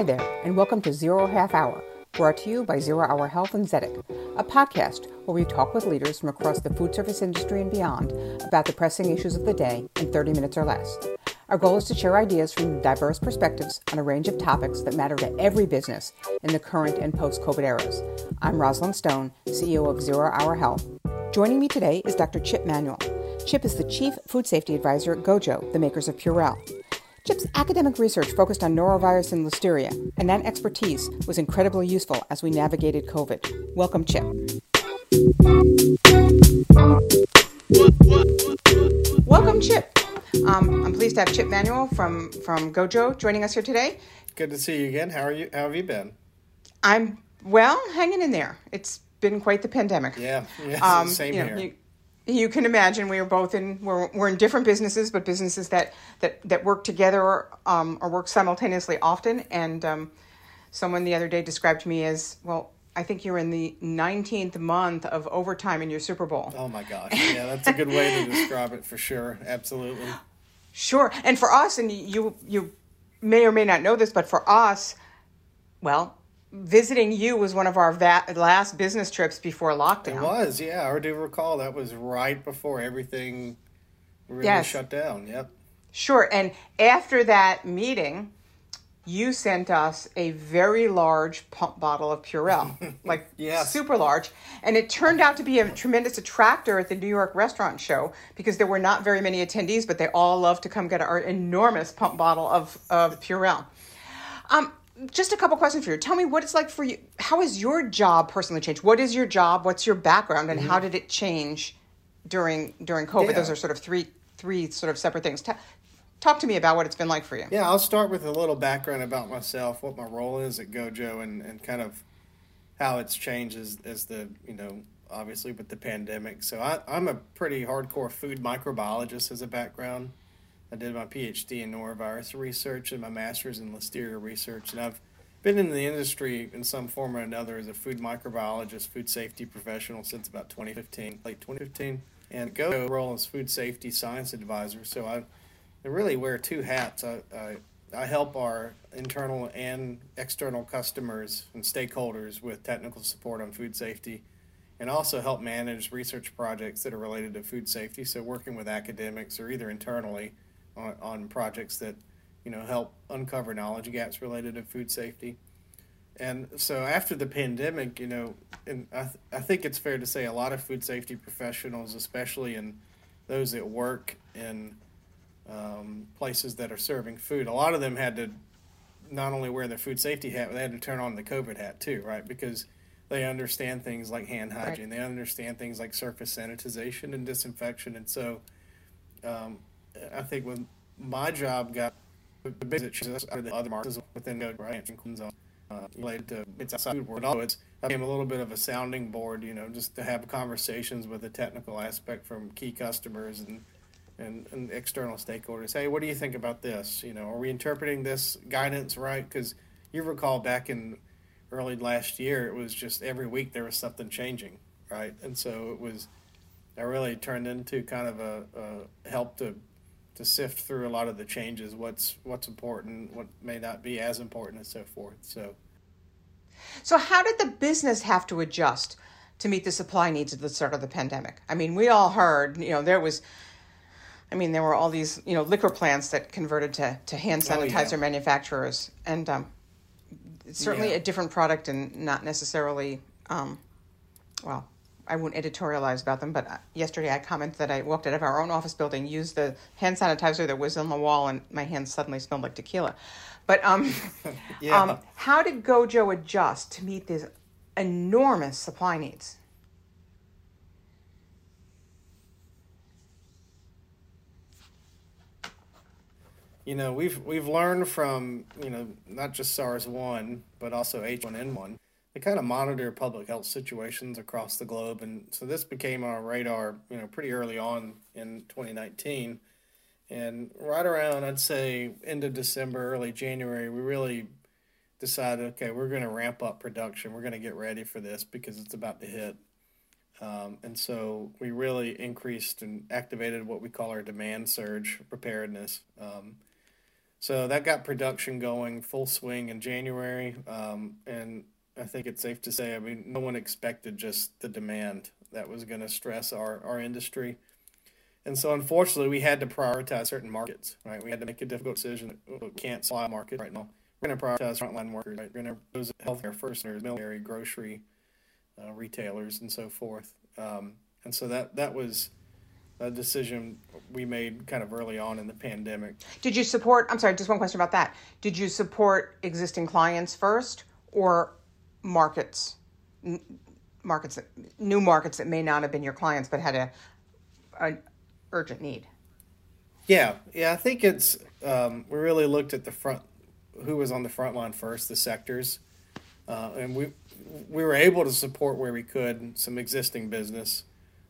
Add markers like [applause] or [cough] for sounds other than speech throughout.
Hi there, and welcome to Zero Half Hour, brought to you by Zero Hour Health and Zedek, a podcast where we talk with leaders from across the food service industry and beyond about the pressing issues of the day in 30 minutes or less. Our goal is to share ideas from diverse perspectives on a range of topics that matter to every business in the current and post COVID eras. I'm Roslyn Stone, CEO of Zero Hour Health. Joining me today is Dr. Chip Manuel. Chip is the Chief Food Safety Advisor at Gojo, the makers of Purell. Chip's academic research focused on norovirus and listeria, and that expertise was incredibly useful as we navigated COVID. Welcome, Chip. Welcome, Chip. Um, I'm pleased to have Chip Manuel from, from Gojo joining us here today. Good to see you again. How are you? How have you been? I'm well, hanging in there. It's been quite the pandemic. Yeah, [laughs] yeah um, same you know, here. You, you can imagine we are both in we're, we're in different businesses but businesses that that that work together um, or work simultaneously often. And um, someone the other day described me as well i think you're in the 19th month of overtime in your super bowl. Oh my gosh. Yeah that's a good way to describe it for sure. Absolutely. Sure. And for us and you you may or may not know this but for us well visiting you was one of our va- last business trips before lockdown. It was, yeah. I do recall that was right before everything really yes. shut down. Yep. Sure. And after that meeting, you sent us a very large pump bottle of Purell, [laughs] like yes. super large. And it turned out to be a tremendous attractor at the New York restaurant show because there were not very many attendees, but they all loved to come get our enormous pump bottle of, of Purell. Um, just a couple questions for you. Tell me what it's like for you. How has your job personally changed? What is your job? What's your background, and mm-hmm. how did it change during during COVID? Yeah. Those are sort of three three sort of separate things. talk to me about what it's been like for you. Yeah, I'll start with a little background about myself, what my role is at Gojo, and, and kind of how it's changed as, as the you know obviously with the pandemic. So I, I'm a pretty hardcore food microbiologist as a background. I did my PhD in norovirus research and my master's in listeria research, and I've been in the industry in some form or another as a food microbiologist, food safety professional since about 2015, late 2015, and go role as food safety science advisor. So I, I really wear two hats. I, I, I help our internal and external customers and stakeholders with technical support on food safety and also help manage research projects that are related to food safety. So working with academics or either internally on, on projects that you know help uncover knowledge gaps related to food safety. And so after the pandemic, you know, and I, th- I think it's fair to say a lot of food safety professionals, especially in those that work in um, places that are serving food, a lot of them had to not only wear their food safety hat, but they had to turn on the COVID hat too, right? Because they understand things like hand hygiene, right. they understand things like surface sanitization and disinfection, and so um, I think when my job got the basic out of the other markets within the right uh, related to it's outside food world. Also, it's became a little bit of a sounding board, you know, just to have conversations with the technical aspect from key customers and, and, and external stakeholders. Hey, what do you think about this? You know, are we interpreting this guidance right? Because you recall back in early last year, it was just every week there was something changing, right? And so it was, I really turned into kind of a, a help to to sift through a lot of the changes, what's what's important, what may not be as important, and so forth. So, so how did the business have to adjust to meet the supply needs at the start of the pandemic? I mean, we all heard, you know, there was. I mean, there were all these, you know, liquor plants that converted to, to hand sanitizer oh, yeah. manufacturers, and um, it's certainly yeah. a different product and not necessarily, um, well, I won't editorialize about them, but uh, yesterday I commented that I walked out of our own office building, used the hand sanitizer that was on the wall, and my hands suddenly smelled like tequila. But um, [laughs] yeah. um, how did Gojo adjust to meet these enormous supply needs? You know, we've we've learned from you know not just SARS one, but also H one N one they kind of monitor public health situations across the globe, and so this became our radar, you know, pretty early on in 2019. And right around, I'd say, end of December, early January, we really decided, okay, we're going to ramp up production. We're going to get ready for this because it's about to hit. Um, and so we really increased and activated what we call our demand surge preparedness. Um, So that got production going full swing in January, um, and I think it's safe to say, I mean, no one expected just the demand that was going to stress our, our industry. And so, unfortunately, we had to prioritize certain markets, right? We had to make a difficult decision. We can't supply a market right now. We're going to prioritize frontline workers, right? We're going to those healthcare first, military, grocery, uh, retailers, and so forth. Um, and so that that was a decision we made kind of early on in the pandemic. Did you support? I'm sorry, just one question about that. Did you support existing clients first, or markets, markets, that, new markets that may not have been your clients but had a, a urgent need? Yeah, yeah, I think it's um, we really looked at the front, who was on the front line first, the sectors, uh, and we we were able to support where we could some existing business.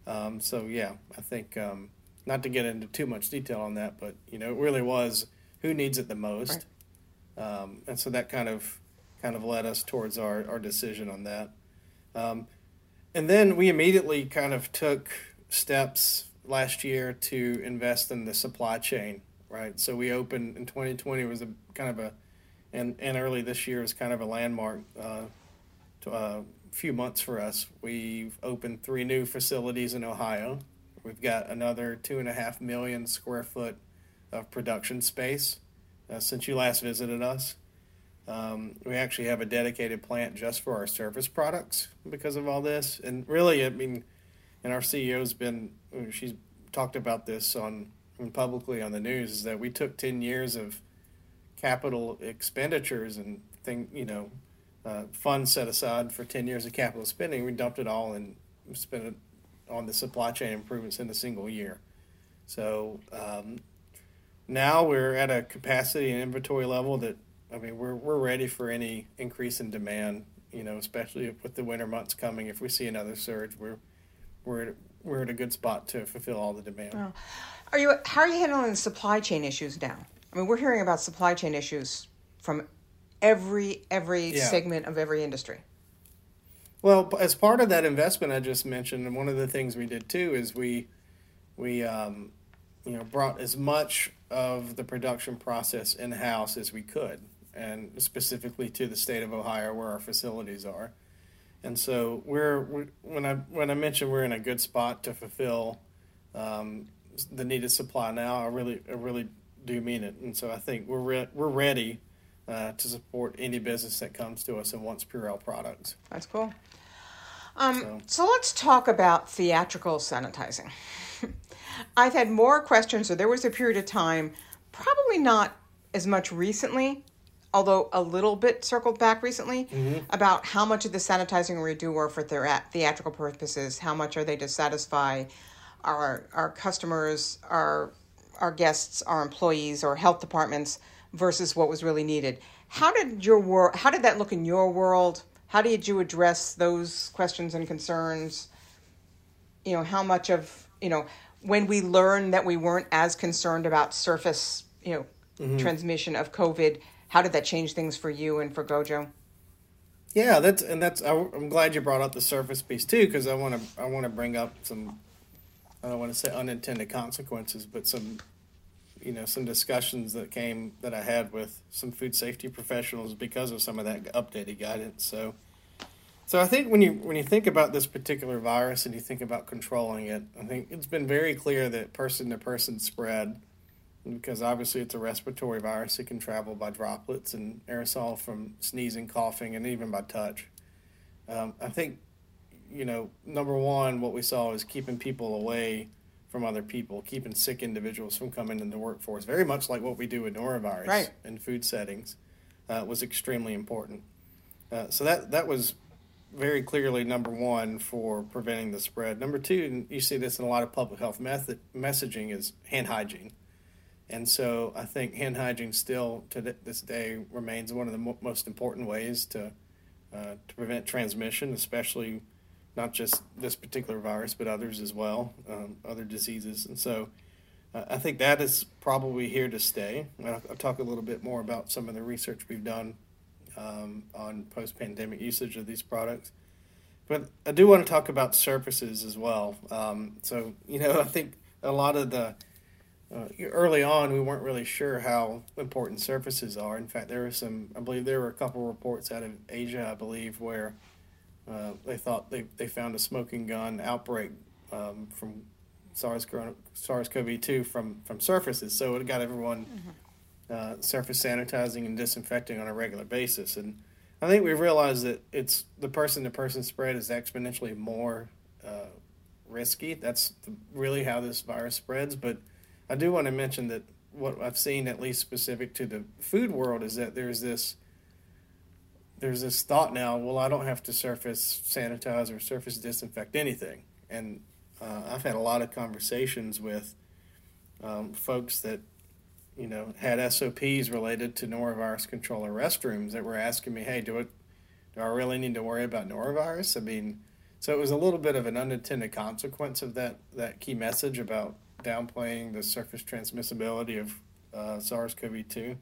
Um, so yeah, I think um, not to get into too much detail on that, but you know, it really was who needs it the most, right. um, and so that kind of kind of led us towards our, our decision on that. Um, and then we immediately kind of took steps last year to invest in the supply chain, right? So we opened in 2020 was a kind of a, and, and early this year was kind of a landmark uh, to, uh, few months for us. We've opened three new facilities in Ohio. We've got another two and a half million square foot of production space uh, since you last visited us. Um, we actually have a dedicated plant just for our surface products because of all this. And really, I mean, and our CEO's been, she's talked about this on publicly on the news, is that we took 10 years of capital expenditures and thing, you know, uh, funds set aside for 10 years of capital spending. We dumped it all and spent it on the supply chain improvements in a single year. So um, now we're at a capacity and inventory level that I mean, we're we're ready for any increase in demand. You know, especially with the winter months coming. If we see another surge, we're we're we're at a good spot to fulfill all the demand. Oh. Are you? How are you handling the supply chain issues now? I mean, we're hearing about supply chain issues from every every yeah. segment of every industry. Well, as part of that investment I just mentioned, and one of the things we did too is we we um, you know brought as much of the production process in house as we could and specifically to the state of Ohio where our facilities are. And so we're, we're when I when I mentioned we're in a good spot to fulfill um, the needed supply now, I really I really do mean it. And so I think we're re- we're ready uh, to support any business that comes to us and wants Purell products. That's cool. Um, so. so let's talk about theatrical sanitizing. [laughs] I've had more questions, so there was a period of time, probably not as much recently, although a little bit circled back recently mm-hmm. about how much of the sanitizing we do are for theatrical purposes, how much are they to satisfy our our customers, our our guests, our employees, or health departments versus what was really needed. How did your world? How did that look in your world? How did you address those questions and concerns? You know, how much of you know when we learned that we weren't as concerned about surface, you know, mm-hmm. transmission of COVID how did that change things for you and for Gojo? Yeah, that's and that's. I'm glad you brought up the surface piece too, because I want to I want to bring up some. I don't want to say unintended consequences, but some, you know, some discussions that came that I had with some food safety professionals because of some of that updated guidance. So, so I think when you when you think about this particular virus and you think about controlling it, I think it's been very clear that person to person spread because obviously it's a respiratory virus. It can travel by droplets and aerosol from sneezing, coughing, and even by touch. Um, I think, you know, number one, what we saw is keeping people away from other people, keeping sick individuals from coming into the workforce, very much like what we do with norovirus right. in food settings, uh, was extremely important. Uh, so that that was very clearly number one for preventing the spread. Number two, and you see this in a lot of public health method, messaging, is hand hygiene. And so I think hand hygiene still to this day remains one of the mo- most important ways to uh, to prevent transmission, especially not just this particular virus, but others as well, um, other diseases. And so uh, I think that is probably here to stay. I'll, I'll, talk a little bit more about some of the research we've done um, on post pandemic usage of these products. But I do want to talk about surfaces as well. Um, so, you know, [laughs] I think a lot of the uh, early on, we weren't really sure how important surfaces are. In fact, there were some, I believe there were a couple reports out of Asia, I believe, where uh, they thought they, they found a smoking gun outbreak um, from SARS CoV 2 from, from surfaces. So it got everyone mm-hmm. uh, surface sanitizing and disinfecting on a regular basis. And I think we realized that it's the person to person spread is exponentially more uh, risky. That's really how this virus spreads. But I do want to mention that what I've seen, at least specific to the food world, is that there's this there's this thought now. Well, I don't have to surface sanitize or surface disinfect anything, and uh, I've had a lot of conversations with um, folks that you know had SOPs related to norovirus control in restrooms that were asking me, "Hey, do it? Do I really need to worry about norovirus?" I mean, so it was a little bit of an unintended consequence of that that key message about downplaying the surface transmissibility of uh, SARS-CoV-2.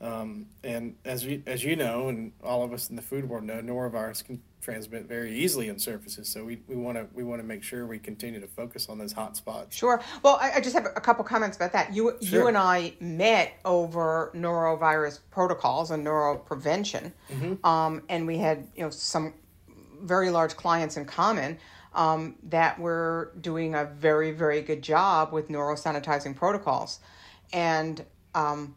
Um, and as you, as you know, and all of us in the food world know, norovirus can transmit very easily in surfaces. So we want to we want to make sure we continue to focus on those hot spots. Sure. Well, I, I just have a couple comments about that. You sure. you and I met over norovirus protocols and noro prevention, mm-hmm. um, and we had you know some very large clients in common um, that were doing a very, very good job with noro sanitizing protocols. And um,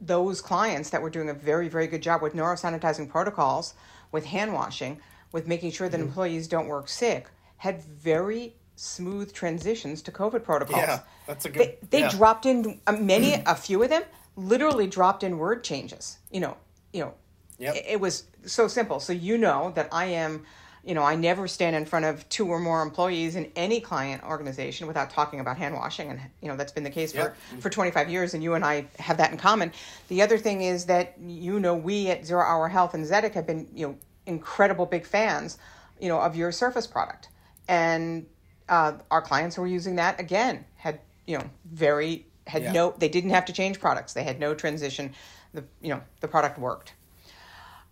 those clients that were doing a very, very good job with noro sanitizing protocols, with hand washing, with making sure that mm-hmm. employees don't work sick, had very smooth transitions to COVID protocols. Yeah, that's a good. They, they yeah. dropped in uh, many, a few of them literally dropped in word changes. You know, you know, yep. it, it was so simple. So you know that I am you know, I never stand in front of two or more employees in any client organization without talking about hand washing. And, you know, that's been the case yep. for, for 25 years, and you and I have that in common. The other thing is that, you know, we at Zero Hour Health and Zedek have been, you know, incredible big fans, you know, of your Surface product. And uh, our clients who were using that, again, had, you know, very, had yeah. no, they didn't have to change products. They had no transition. The, you know, the product worked.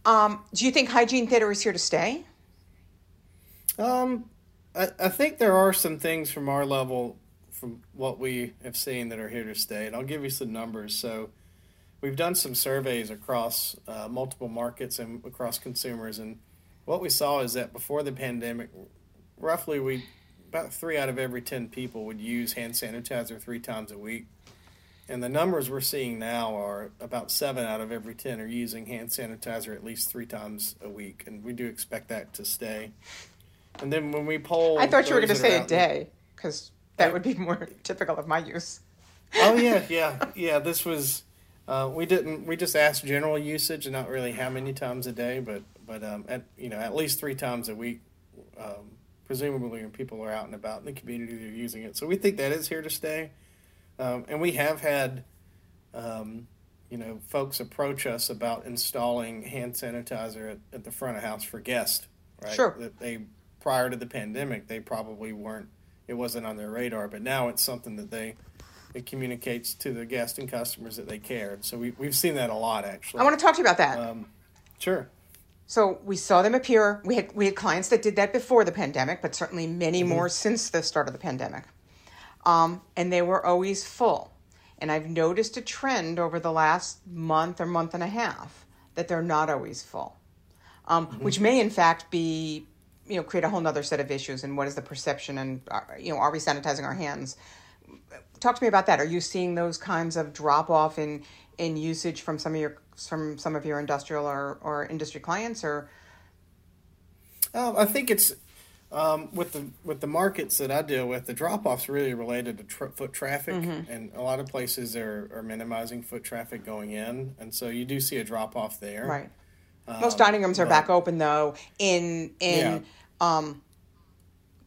Um, do you think hygiene theater is here to stay? Um, I, I think there are some things from our level, from what we have seen, that are here to stay. And I'll give you some numbers. So, we've done some surveys across uh, multiple markets and across consumers, and what we saw is that before the pandemic, roughly we about three out of every ten people would use hand sanitizer three times a week. And the numbers we're seeing now are about seven out of every 10 are using hand sanitizer at least three times a week. And we do expect that to stay. And then when we poll, I thought you were going to say a day because that would be more [laughs] typical of my use. oh yeah, [laughs] yeah, yeah. This was uh, we didn't we just asked general usage and not really how many times a day, but but um, at you know at least three times a week. Um, presumably, when people are out and about in the community, they're using it. So we think that is here to stay, um, and we have had. Um, you know, folks approach us about installing hand sanitizer at, at the front of house for guests, right? Sure. That they prior to the pandemic, they probably weren't. It wasn't on their radar, but now it's something that they it communicates to the guests and customers that they care. So we we've seen that a lot actually. I want to talk to you about that. Um, sure. So we saw them appear. We had we had clients that did that before the pandemic, but certainly many mm-hmm. more since the start of the pandemic. Um, and they were always full. And I've noticed a trend over the last month or month and a half that they're not always full, um, mm-hmm. which may in fact be you know create a whole other set of issues and what is the perception and uh, you know are we sanitizing our hands talk to me about that are you seeing those kinds of drop off in in usage from some of your from some of your industrial or, or industry clients or uh, i think it's um, with the with the markets that I deal with, the drop offs really related to tra- foot traffic, mm-hmm. and a lot of places are, are minimizing foot traffic going in, and so you do see a drop off there. Right. Um, Most dining rooms are but, back open though. In in yeah um,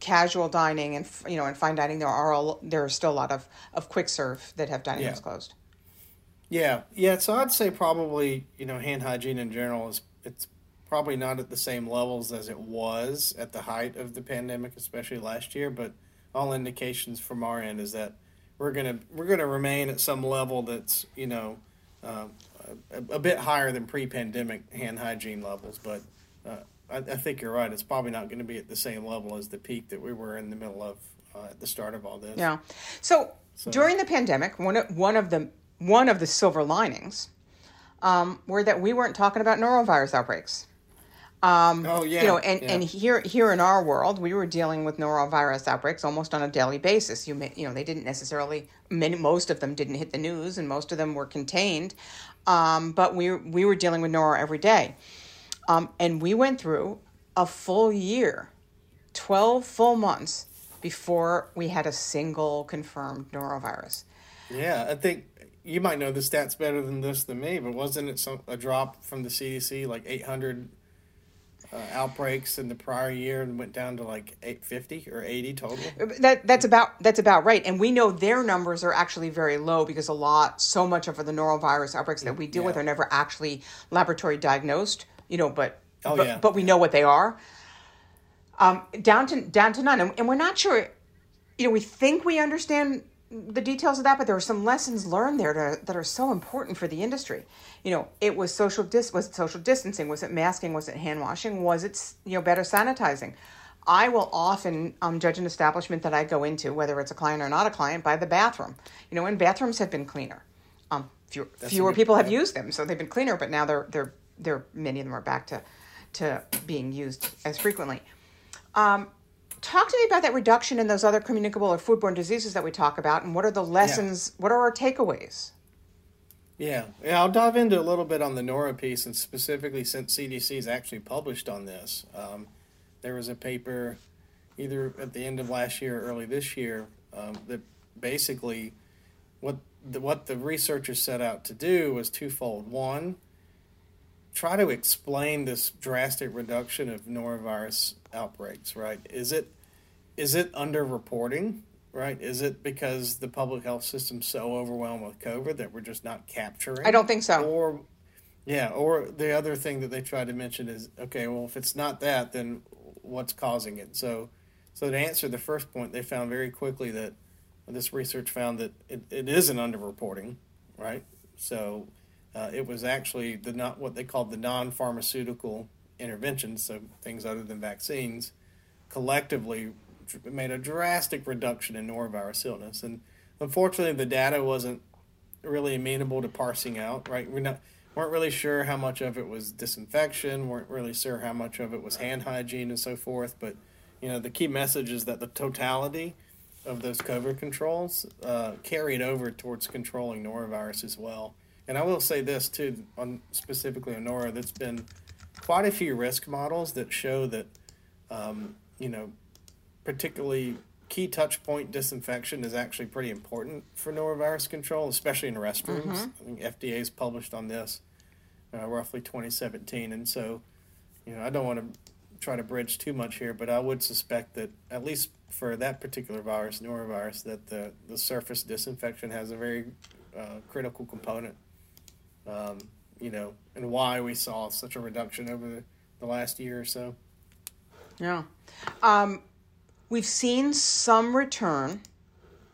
casual dining and you know and fine dining there are a, there are still a lot of of quick serve that have dining yeah. rooms closed yeah yeah so i'd say probably you know hand hygiene in general is it's probably not at the same levels as it was at the height of the pandemic especially last year but all indications from our end is that we're gonna we're gonna remain at some level that's you know um, a, a, bit higher than pre-pandemic hand hygiene levels but uh, I, I think you're right. It's probably not going to be at the same level as the peak that we were in the middle of uh, at the start of all this. Yeah. So So. During the pandemic, one of, one of the one of the silver linings um, were that we weren't talking about norovirus outbreaks. Um, oh yeah. You know, and, yeah. and here here in our world, we were dealing with norovirus outbreaks almost on a daily basis. You may, you know, they didn't necessarily many most of them didn't hit the news, and most of them were contained, um, but we we were dealing with noro every day, um, and we went through a full year, twelve full months before we had a single confirmed norovirus. Yeah, I think you might know the stats better than this than me, but wasn't it some a drop from the CDC like eight hundred? uh, outbreaks in the prior year and went down to like 850 or 80 total. That that's about that's about right. And we know their numbers are actually very low because a lot so much of the norovirus outbreaks that we deal yeah. with are never actually laboratory diagnosed, you know, but oh, but, yeah. but we know what they are. Um, down to down to none and, and we're not sure you know, we think we understand the details of that, but there are some lessons learned there to, that are so important for the industry. You know, it was social dis was it social distancing, was it masking, was it hand washing, was it you know better sanitizing. I will often um, judge an establishment that I go into, whether it's a client or not a client, by the bathroom. You know, and bathrooms have been cleaner. Um, fewer, fewer people have used them, so they've been cleaner. But now they're they're they're many of them are back to to being used as frequently. Um, talk to me about that reduction in those other communicable or foodborne diseases that we talk about and what are the lessons yeah. what are our takeaways yeah yeah i'll dive into a little bit on the noro piece and specifically since cdc is actually published on this um, there was a paper either at the end of last year or early this year um, that basically what the, what the researchers set out to do was twofold one try to explain this drastic reduction of norovirus outbreaks, right? Is it is it underreporting, right? Is it because the public health system's so overwhelmed with COVID that we're just not capturing? I don't think so. Or yeah, or the other thing that they try to mention is okay, well, if it's not that, then what's causing it? So, so to answer the first point, they found very quickly that this research found that it, it is an underreporting, right? So, uh, it was actually the not what they called the non-pharmaceutical interventions, so things other than vaccines, collectively made a drastic reduction in norovirus illness. And unfortunately, the data wasn't really amenable to parsing out. Right, we're not weren't really sure how much of it was disinfection, weren't really sure how much of it was hand hygiene and so forth. But you know, the key message is that the totality of those COVID controls uh, carried over towards controlling norovirus as well. And I will say this too, on specifically on noro, that's been quite a few risk models that show that, um, you know, particularly key touch point disinfection is actually pretty important for norovirus control, especially in restrooms. Mm-hmm. I think FDA has published on this uh, roughly 2017, and so, you know, I don't want to try to bridge too much here, but I would suspect that at least for that particular virus, norovirus, that the the surface disinfection has a very uh, critical component. Um, you know, and why we saw such a reduction over the, the last year or so. Yeah. Um, we've seen some return.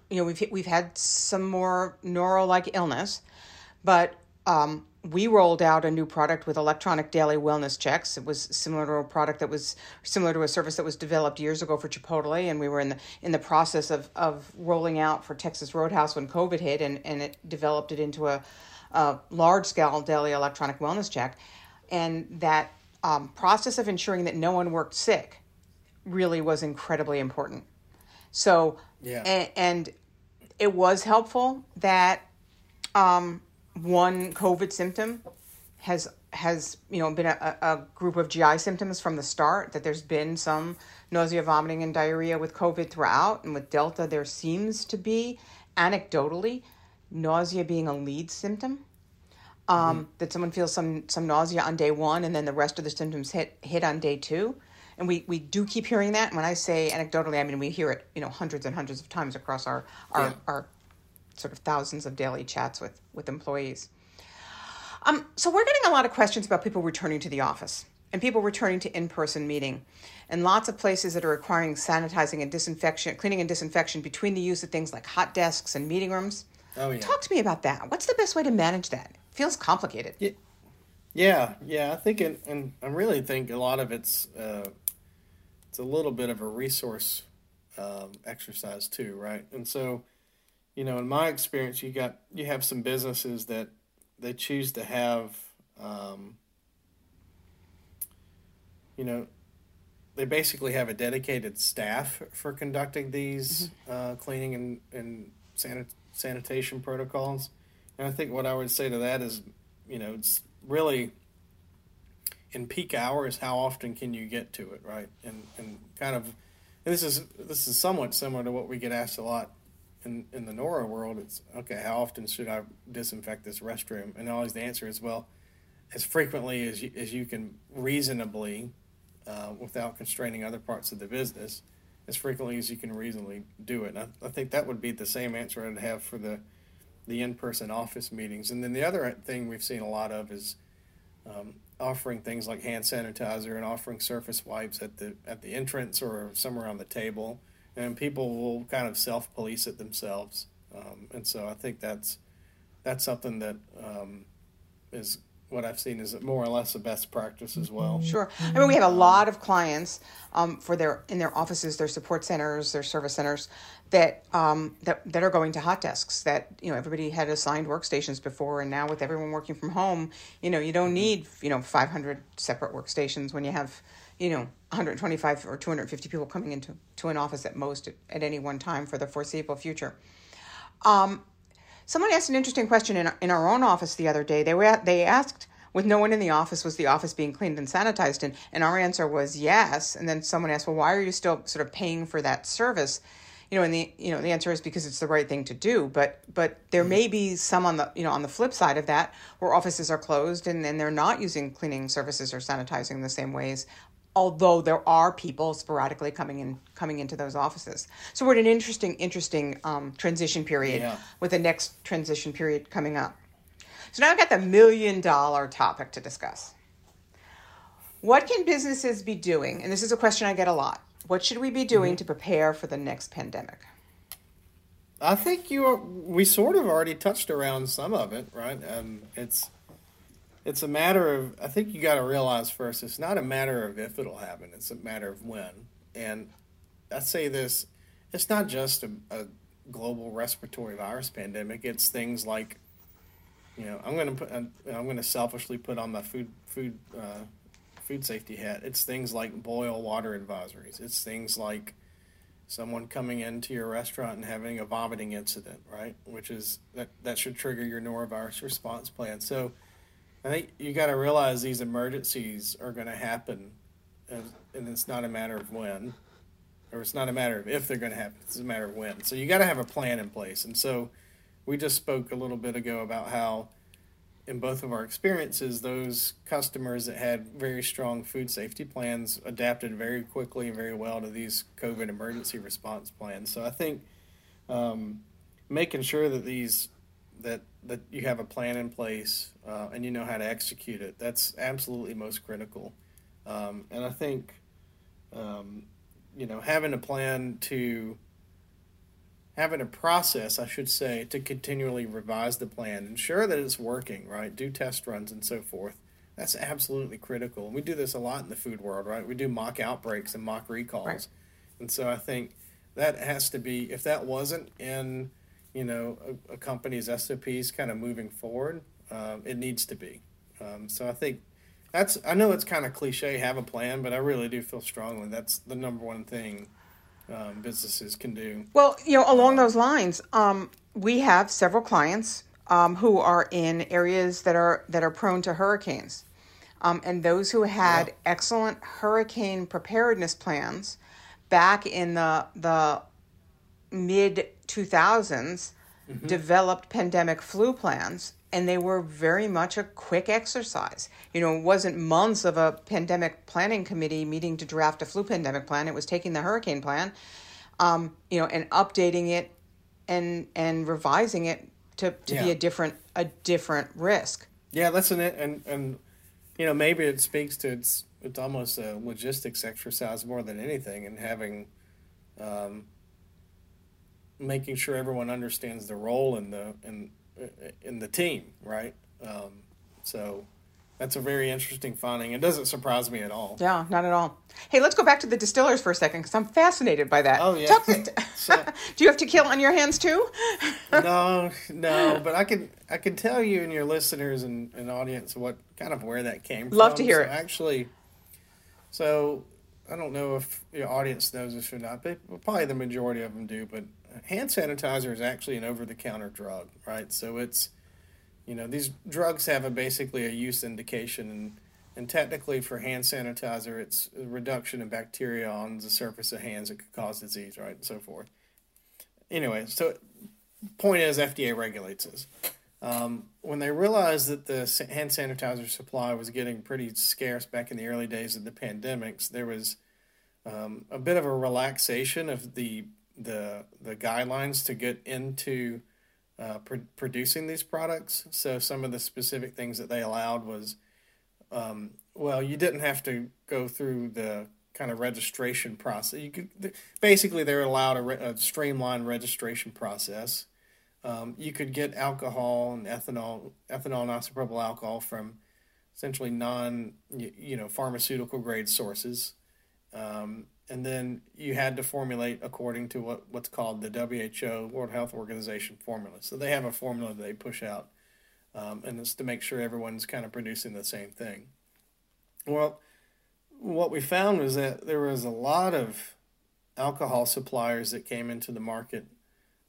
You know, we've we've had some more noro-like illness, but um, we rolled out a new product with electronic daily wellness checks. It was similar to a product that was similar to a service that was developed years ago for Chipotle, and we were in the in the process of of rolling out for Texas Roadhouse when COVID hit, and and it developed it into a a large scale daily electronic wellness check. And that um, process of ensuring that no one worked sick really was incredibly important. So, yeah. and, and it was helpful that um, one COVID symptom has has you know been a, a group of GI symptoms from the start. That there's been some nausea, vomiting, and diarrhea with COVID throughout, and with Delta there seems to be anecdotally nausea being a lead symptom. Um, mm-hmm. That someone feels some some nausea on day one, and then the rest of the symptoms hit hit on day two. And we, we do keep hearing that. And when I say anecdotally, I mean we hear it, you know, hundreds and hundreds of times across our our, yeah. our sort of thousands of daily chats with with employees. Um, so we're getting a lot of questions about people returning to the office and people returning to in-person meeting and lots of places that are requiring sanitizing and disinfection cleaning and disinfection between the use of things like hot desks and meeting rooms Oh, yeah. Talk to me about that. What's the best way to manage that? It feels complicated. Yeah, yeah, yeah. I think, and, and I really think a lot of it's uh, it's a little bit of a resource um, exercise too, right? And so, you know, in my experience, you got you have some businesses that they choose to have, um, you know, they basically have a dedicated staff for conducting these mm-hmm. uh, cleaning and, and sanit- sanitation protocols. And I think what I would say to that is, you know, it's really in peak hours, how often can you get to it, right? And and kind of, and this is this is somewhat similar to what we get asked a lot in in the noro world. It's okay, how often should I disinfect this restroom? And always the answer is well, as frequently as you, as you can reasonably, uh, without constraining other parts of the business, as frequently as you can reasonably do it. And I, I think that would be the same answer I'd have for the the in-person office meetings. And then the other thing we've seen a lot of is um, offering things like hand sanitizer and offering surface wipes at the at the entrance or somewhere on the table, and people will kind of self police it themselves. Um, and so I think that's that's something that um, is what I've seen is more or less a best practice as well. Sure. I mean, we have a lot of clients um, for their in their offices, their support centers, their service centers that um, that that are going to hot desks. That you know, everybody had assigned workstations before, and now with everyone working from home, you know, you don't need you know 500 separate workstations when you have you know 125 or 250 people coming into to an office at most at, at any one time for the foreseeable future. Um, Someone asked an interesting question in, in our own office the other day. They were they asked with no one in the office was the office being cleaned and sanitized? And, and our answer was yes. And then someone asked well why are you still sort of paying for that service? You know and the you know the answer is because it's the right thing to do. But but there may be some on the you know on the flip side of that where offices are closed and, and they're not using cleaning services or sanitizing the same ways although there are people sporadically coming in coming into those offices. So we're at an interesting interesting um, transition period yeah. with the next transition period coming up. So now i've got the million dollar topic to discuss. What can businesses be doing and this is a question i get a lot what should we be doing mm-hmm. to prepare for the next pandemic? I think you are, we sort of already touched around some of it right? Um, it's it's a matter of I think you got to realize first it's not a matter of if it'll happen it's a matter of when. And I say this it's not just a, a global respiratory virus pandemic it's things like you know I'm to put I'm going to selfishly put on my food food uh, food safety hat. It's things like boil water advisories. It's things like someone coming into your restaurant and having a vomiting incident right? Which is that that should trigger your norovirus response plan. So I think you got to realize these emergencies are going to happen, and, it's not a matter of when, or it's not a matter of if they're going to happen. It's a matter of when. So you got to have a plan in place. And so we just spoke a little bit ago about how, in both of our experiences, those customers that had very strong food safety plans adapted very quickly and very well to these COVID emergency response plans. So I think um, making sure that these that that you have a plan in place uh, and you know how to execute it. That's absolutely most critical. Um, and I think, um, you know, having a plan to having a process, I should say, to continually revise the plan, ensure that it's working, right? Do test runs and so forth. That's absolutely critical. And we do this a lot in the food world, right? We do mock outbreaks and mock recalls. Right. And so I think that has to be, if that wasn't in you know, a, a company's SOPs kind of moving forward, um, it needs to be. Um, so I think that's, I know it's kind of cliche, have a plan, but I really do feel strongly that's the number one thing um, businesses can do. Well, you know, along those lines, um, we have several clients um, who are in areas that are that are prone to hurricanes, um, and those who had yeah. excellent hurricane preparedness plans back in the the mid 2000s mm-hmm. developed pandemic flu plans and they were very much a quick exercise. You know, it wasn't months of a pandemic planning committee meeting to draft a flu pandemic plan. It was taking the hurricane plan, um, you know, and updating it and and revising it to, to yeah. be a different a different risk. Yeah, listen, it and and you know maybe it speaks to it's it's almost a logistics exercise more than anything, and having um, making sure everyone understands the role in the in in the team, right? Um, so that's a very interesting finding. It doesn't surprise me at all. Yeah, not at all. Hey, let's go back to the distillers for a second because I'm fascinated by that. Oh yeah. To- [laughs] So- [laughs] Do you have tequila on your hands too? [laughs] no, no, but I can I can tell you and your listeners and, and audience what kind of where that came from. Love to hear So it. Actually, so I don't know if your audience knows this or not, but probably the majority of them do. But hand sanitizer is actually an over the counter drug, right? So it's you know these drugs have a basically a use indication and. And technically, for hand sanitizer, it's a reduction in bacteria on the surface of hands that could cause disease, right, and so forth. Anyway, so point is FDA regulates this. Um, when they realized that the hand sanitizer supply was getting pretty scarce back in the early days of the pandemics, there was um, a bit of a relaxation of the the the guidelines to get into uh, pr- producing these products. So some of the specific things that they allowed was, um, well, you didn't have to go through the kind of registration process. You could basically they're allowed a, re- a streamlined registration process. Um, you could get alcohol and ethanol, ethanol and isopropyl alcohol from essentially non, you, you know, pharmaceutical grade sources. Um, and then you had to formulate according to what, what's called the WHO, World Health Organization formula. So they have a formula that they push out, um, and it's to make sure everyone's kind of producing the same thing. Well, what we found was that there was a lot of alcohol suppliers that came into the market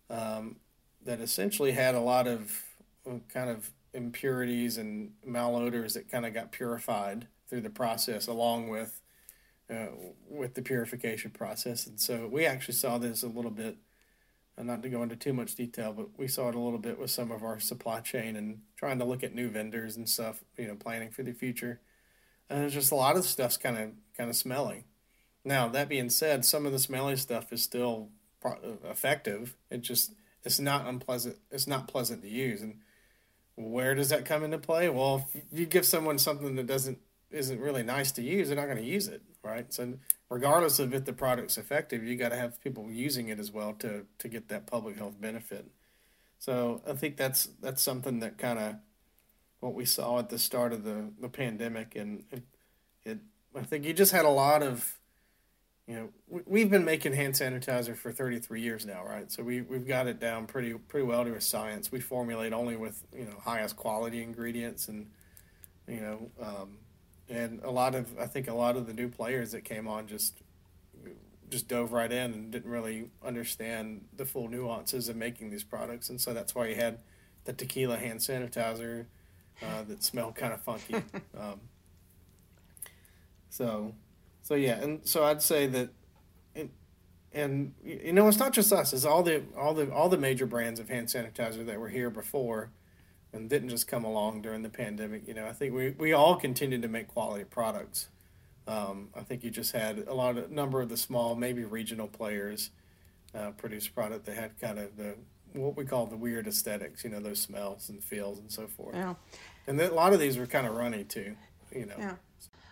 um, that essentially had a lot of uh, kind of impurities and malodors that kind of got purified through the process along with uh, with the purification process. And so we actually saw this a little bit uh, not to go into too much detail but we saw it a little bit with some of our supply chain and trying to look at new vendors and stuff you know planning for the future. And it's just a lot of stuff's kind of kind of smelly. Now that being said some of the smelly stuff is still uh, effective. It just it's not unpleasant it's not pleasant to use. And where does that come into play? Well if you give someone something that doesn't isn't really nice to use they're not going to use it right so regardless of if the product's effective you got to have people using it as well to to get that public health benefit so i think that's that's something that kind of what we saw at the start of the the pandemic and it, it i think you just had a lot of you know, we- we've been making hand sanitizer for 33 years now, right? So we we've got it down pretty pretty well to a science. We formulate only with you know highest quality ingredients, and you know, um, and a lot of I think a lot of the new players that came on just just dove right in and didn't really understand the full nuances of making these products, and so that's why you had the tequila hand sanitizer uh, that smelled kind of funky. [laughs] um, so, so yeah, and so I'd say that, and, and you know, it's not just us; it's all the all the all the major brands of hand sanitizer that were here before, and didn't just come along during the pandemic. You know, I think we we all continued to make quality products. Um, I think you just had a lot of number of the small, maybe regional players uh, produce product that had kind of the what we call the weird aesthetics. You know, those smells and feels and so forth. Yeah. And then a lot of these were kind of runny too. You know. Yeah.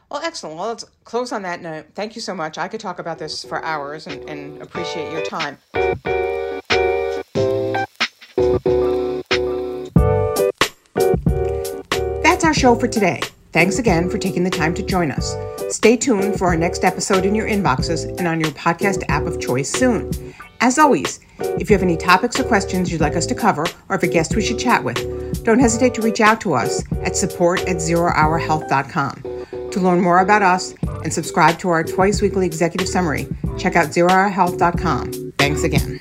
Well, excellent. Well, let's close on that note. Thank you so much. I could talk about this for hours and, and appreciate your time. Our show for today. Thanks again for taking the time to join us. Stay tuned for our next episode in your inboxes and on your podcast app of choice soon. As always, if you have any topics or questions you'd like us to cover, or if a guest we should chat with, don't hesitate to reach out to us at support at zerohourhealth.com. To learn more about us and subscribe to our twice weekly executive summary, check out zerohourhealth.com. Thanks again.